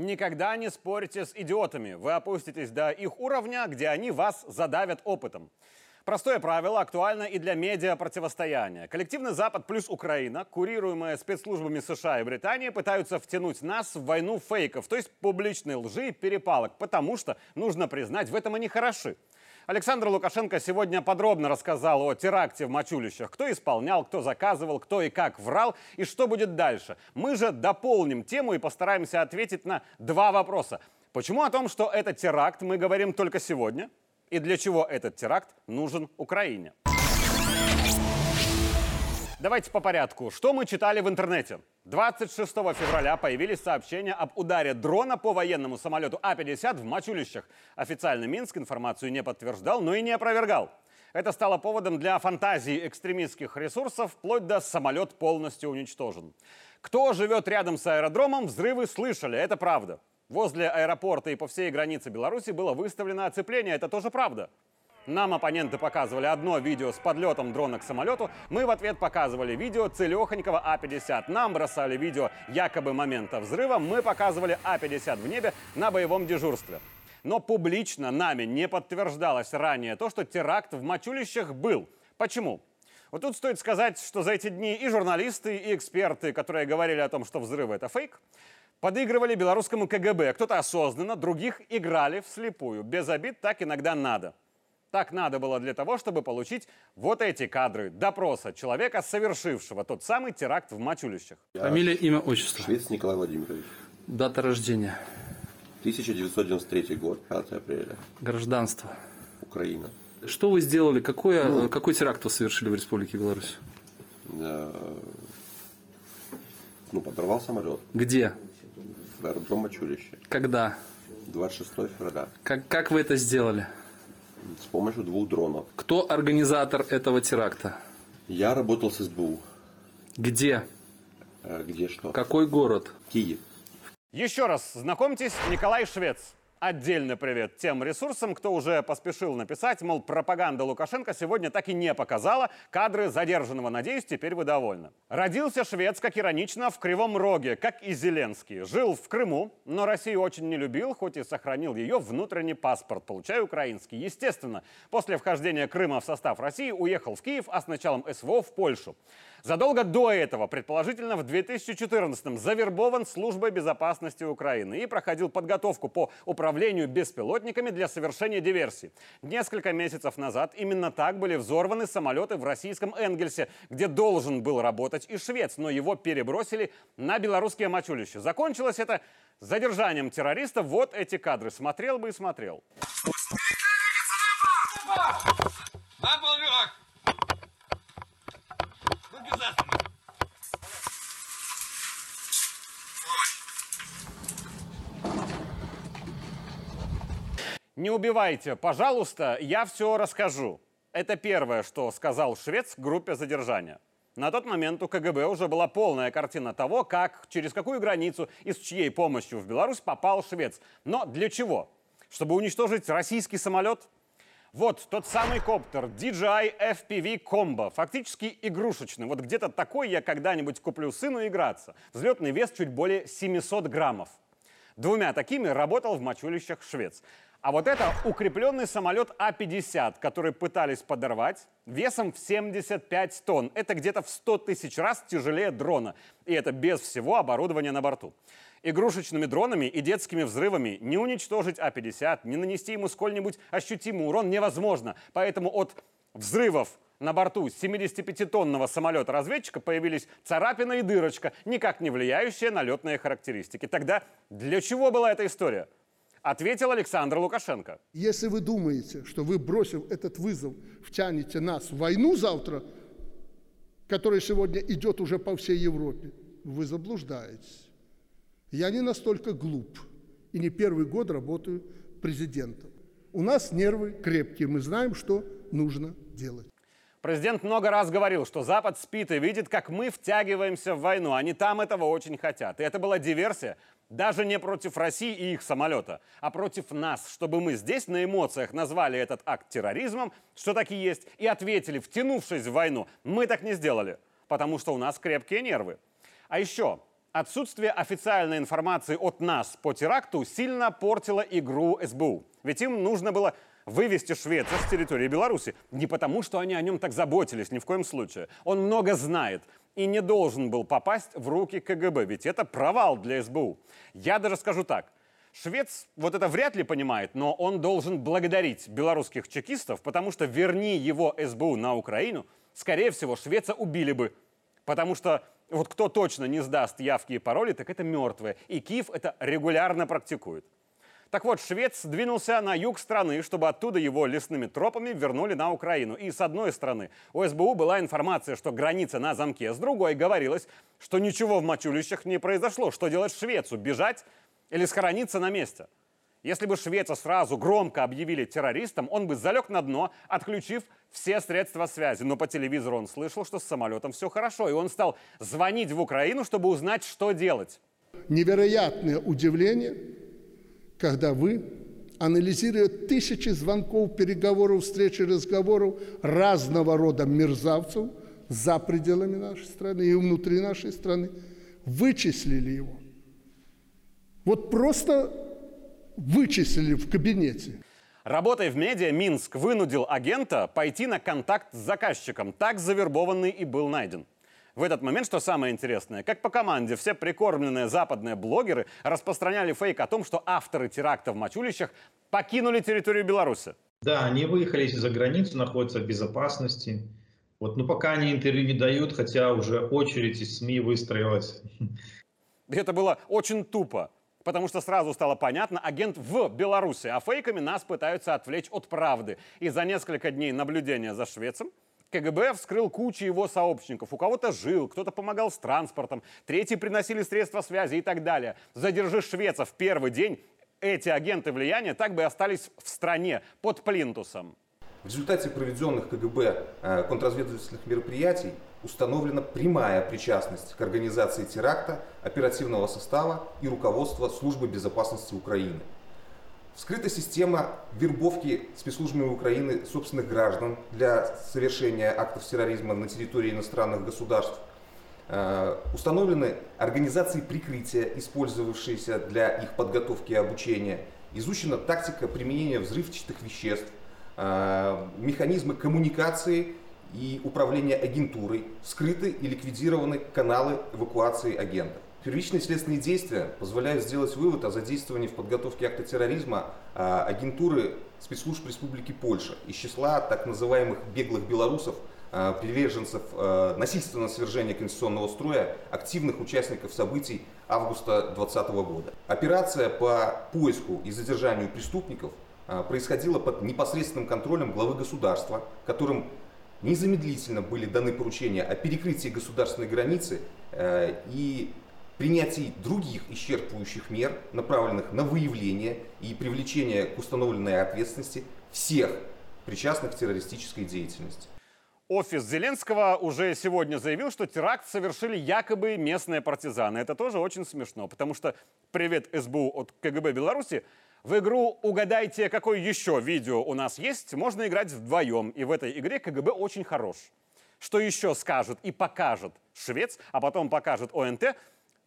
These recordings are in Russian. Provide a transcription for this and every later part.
Никогда не спорьте с идиотами. Вы опуститесь до их уровня, где они вас задавят опытом. Простое правило актуально и для медиа противостояния. Коллективный Запад плюс Украина, курируемые спецслужбами США и Британии, пытаются втянуть нас в войну фейков, то есть публичной лжи и перепалок, потому что, нужно признать, в этом они хороши. Александр Лукашенко сегодня подробно рассказал о теракте в Мачулищах. Кто исполнял, кто заказывал, кто и как врал, и что будет дальше. Мы же дополним тему и постараемся ответить на два вопроса. Почему о том, что это теракт, мы говорим только сегодня? И для чего этот теракт нужен Украине? Давайте по порядку. Что мы читали в интернете? 26 февраля появились сообщения об ударе дрона по военному самолету А-50 в Мачулищах. Официально Минск информацию не подтверждал, но и не опровергал. Это стало поводом для фантазии экстремистских ресурсов, вплоть до самолет полностью уничтожен. Кто живет рядом с аэродромом, взрывы слышали, это правда. Возле аэропорта и по всей границе Беларуси было выставлено оцепление, это тоже правда. Нам оппоненты показывали одно видео с подлетом дрона к самолету, мы в ответ показывали видео целехонького А-50. Нам бросали видео якобы момента взрыва, мы показывали А-50 в небе на боевом дежурстве. Но публично нами не подтверждалось ранее то, что теракт в Мачулищах был. Почему? Вот тут стоит сказать, что за эти дни и журналисты, и эксперты, которые говорили о том, что взрывы это фейк, подыгрывали белорусскому КГБ. Кто-то осознанно, других играли вслепую. Без обид так иногда надо. Так надо было для того, чтобы получить вот эти кадры допроса человека, совершившего тот самый теракт в Мачулищах. Фамилия, имя, отчество. Швец Николай Владимирович. Дата рождения. 1993 год, 5 апреля. Гражданство. Украина. Что вы сделали? Какое, ну, какой теракт вы совершили в Республике Беларусь? Э, ну, подорвал самолет. Где? В аэродром Мачулище. Когда? 26 февраля. Как, как вы это сделали? С помощью двух дронов. Кто организатор этого теракта? Я работал с СБУ. Где? Э, где что? Какой город? Киев. Еще раз знакомьтесь, Николай Швец. Отдельный привет тем ресурсам, кто уже поспешил написать, мол, пропаганда Лукашенко сегодня так и не показала кадры задержанного. Надеюсь, теперь вы довольны. Родился швец, как иронично, в Кривом Роге, как и Зеленский. Жил в Крыму, но Россию очень не любил, хоть и сохранил ее внутренний паспорт, получая украинский. Естественно, после вхождения Крыма в состав России уехал в Киев, а с началом СВО в Польшу. Задолго до этого, предположительно в 2014-м, завербован службой безопасности Украины и проходил подготовку по управлению беспилотниками для совершения диверсий. Несколько месяцев назад именно так были взорваны самолеты в российском Энгельсе, где должен был работать и швец, но его перебросили на белорусские мачулища. Закончилось это задержанием террориста. Вот эти кадры. Смотрел бы и смотрел. На пол Не убивайте, пожалуйста, я все расскажу. Это первое, что сказал швец группе задержания. На тот момент у КГБ уже была полная картина того, как, через какую границу и с чьей помощью в Беларусь попал швец. Но для чего? Чтобы уничтожить российский самолет? Вот тот самый коптер DJI FPV Combo, фактически игрушечный. Вот где-то такой я когда-нибудь куплю сыну играться. Взлетный вес чуть более 700 граммов. Двумя такими работал в мочулищах швец. А вот это укрепленный самолет А-50, который пытались подорвать весом в 75 тонн. Это где-то в 100 тысяч раз тяжелее дрона. И это без всего оборудования на борту. Игрушечными дронами и детскими взрывами не уничтожить А-50, не нанести ему сколь-нибудь ощутимый урон невозможно. Поэтому от взрывов на борту 75-тонного самолета-разведчика появились царапина и дырочка, никак не влияющие на летные характеристики. Тогда для чего была эта история? Ответил Александр Лукашенко. Если вы думаете, что вы, бросив этот вызов, втянете нас в войну завтра, которая сегодня идет уже по всей Европе, вы заблуждаетесь. Я не настолько глуп и не первый год работаю президентом. У нас нервы крепкие, мы знаем, что нужно делать. Президент много раз говорил, что Запад спит и видит, как мы втягиваемся в войну. Они там этого очень хотят. И это была диверсия даже не против России и их самолета, а против нас, чтобы мы здесь на эмоциях назвали этот акт терроризмом, что так и есть, и ответили, втянувшись в войну. Мы так не сделали, потому что у нас крепкие нервы. А еще Отсутствие официальной информации от нас по теракту сильно портило игру СБУ. Ведь им нужно было вывести Швеция с территории Беларуси. Не потому, что они о нем так заботились, ни в коем случае. Он много знает и не должен был попасть в руки КГБ, ведь это провал для СБУ. Я даже скажу так. Швец вот это вряд ли понимает, но он должен благодарить белорусских чекистов, потому что верни его СБУ на Украину, скорее всего, Швеца убили бы. Потому что вот кто точно не сдаст явки и пароли, так это мертвые. И Киев это регулярно практикует. Так вот, швец двинулся на юг страны, чтобы оттуда его лесными тропами вернули на Украину. И с одной стороны, у СБУ была информация, что граница на замке, с другой говорилось, что ничего в Мачулищах не произошло. Что делать швецу? Бежать или схорониться на месте? Если бы швеца сразу громко объявили террористом, он бы залег на дно, отключив все средства связи. Но по телевизору он слышал, что с самолетом все хорошо, и он стал звонить в Украину, чтобы узнать, что делать. Невероятное удивление, когда вы, анализируя тысячи звонков, переговоров, встреч и разговоров разного рода мерзавцев за пределами нашей страны и внутри нашей страны, вычислили его. Вот просто вычислили в кабинете. Работая в медиа, Минск вынудил агента пойти на контакт с заказчиком. Так завербованный и был найден. В этот момент, что самое интересное, как по команде, все прикормленные западные блогеры распространяли фейк о том, что авторы теракта в Мачулищах покинули территорию Беларуси. Да, они выехали за границу, находятся в безопасности. Вот, ну пока они интервью не дают, хотя уже очередь из СМИ выстроилась. Это было очень тупо. Потому что сразу стало понятно, агент в Беларуси, а фейками нас пытаются отвлечь от правды. И за несколько дней наблюдения за шведцем КГБ вскрыл кучу его сообщников. У кого-то жил, кто-то помогал с транспортом, третьи приносили средства связи и так далее. Задержи швеца в первый день, эти агенты влияния так бы и остались в стране под плинтусом. В результате проведенных КГБ э, контрразведывательных мероприятий установлена прямая причастность к организации теракта оперативного состава и руководства Службы безопасности Украины. Вскрыта система вербовки спецслужбами Украины собственных граждан для совершения актов терроризма на территории иностранных государств. Э, установлены организации прикрытия, использовавшиеся для их подготовки и обучения. Изучена тактика применения взрывчатых веществ, э, механизмы коммуникации и управления агентурой, скрыты и ликвидированы каналы эвакуации агентов. Первичные следственные действия позволяют сделать вывод о задействовании в подготовке акта терроризма а, агентуры спецслужб Республики Польша из числа так называемых беглых белорусов, а, приверженцев а, насильственного свержения конституционного строя, активных участников событий августа 2020 года. Операция по поиску и задержанию преступников происходила под непосредственным контролем главы государства, которым незамедлительно были даны поручения о перекрытии государственной границы и принятии других исчерпывающих мер, направленных на выявление и привлечение к установленной ответственности всех причастных к террористической деятельности. Офис Зеленского уже сегодня заявил, что теракт совершили якобы местные партизаны. Это тоже очень смешно, потому что привет СБУ от КГБ Беларуси в игру «Угадайте, какое еще видео у нас есть» можно играть вдвоем. И в этой игре КГБ очень хорош. Что еще скажет и покажет швец, а потом покажет ОНТ,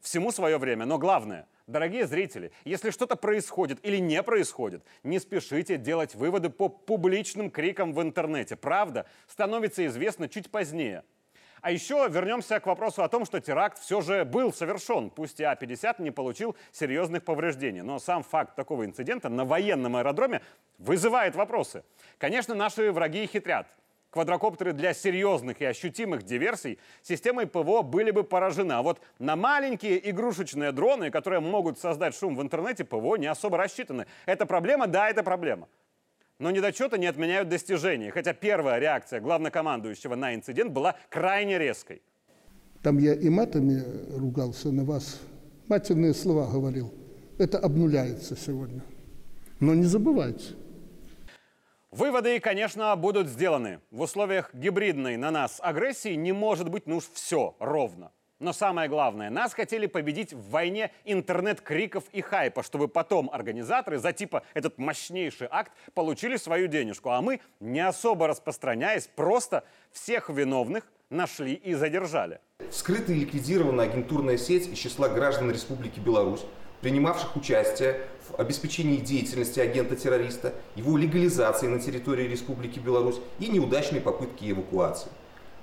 всему свое время. Но главное, дорогие зрители, если что-то происходит или не происходит, не спешите делать выводы по публичным крикам в интернете. Правда становится известна чуть позднее – а еще вернемся к вопросу о том, что теракт все же был совершен, пусть и А-50 не получил серьезных повреждений. Но сам факт такого инцидента на военном аэродроме вызывает вопросы. Конечно, наши враги хитрят. Квадрокоптеры для серьезных и ощутимых диверсий системой ПВО были бы поражены. А вот на маленькие игрушечные дроны, которые могут создать шум в интернете, ПВО не особо рассчитаны. Это проблема? Да, это проблема. Но недочеты не отменяют достижения, хотя первая реакция главнокомандующего на инцидент была крайне резкой. Там я и матами ругался на вас, матерные слова говорил. Это обнуляется сегодня. Но не забывайте. Выводы, конечно, будут сделаны. В условиях гибридной на нас агрессии не может быть ну уж все ровно. Но самое главное, нас хотели победить в войне интернет-криков и хайпа, чтобы потом организаторы за типа этот мощнейший акт получили свою денежку, а мы, не особо распространяясь, просто всех виновных нашли и задержали. Вскрыта и ликвидирована агентурная сеть из числа граждан Республики Беларусь, принимавших участие в обеспечении деятельности агента-террориста, его легализации на территории Республики Беларусь и неудачной попытки эвакуации.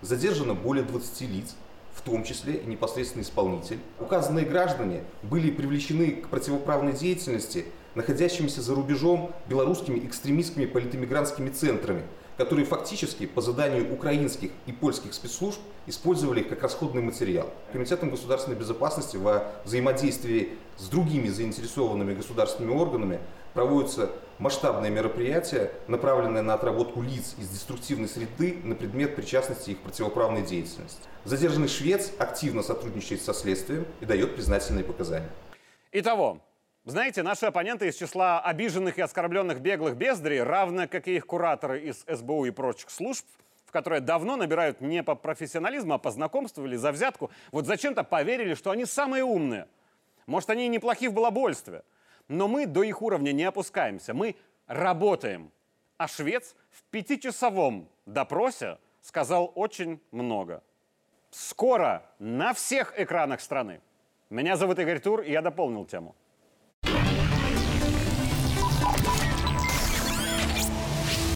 Задержано более 20 лиц, в том числе и непосредственный исполнитель. Указанные граждане были привлечены к противоправной деятельности находящимися за рубежом белорусскими экстремистскими политэмигрантскими центрами, которые фактически по заданию украинских и польских спецслужб использовали их как расходный материал. Комитетом государственной безопасности во взаимодействии с другими заинтересованными государственными органами проводятся масштабные мероприятия, направленные на отработку лиц из деструктивной среды на предмет причастности их противоправной деятельности. Задержанный швец активно сотрудничает со следствием и дает признательные показания. Итого, знаете, наши оппоненты из числа обиженных и оскорбленных беглых бездарей, равно как и их кураторы из СБУ и прочих служб, в которые давно набирают не по профессионализму, а по знакомству или за взятку, вот зачем-то поверили, что они самые умные. Может, они и неплохи в балабольстве – но мы до их уровня не опускаемся, мы работаем. А швец в пятичасовом допросе сказал очень много. Скоро на всех экранах страны. Меня зовут Игорь Тур, и я дополнил тему.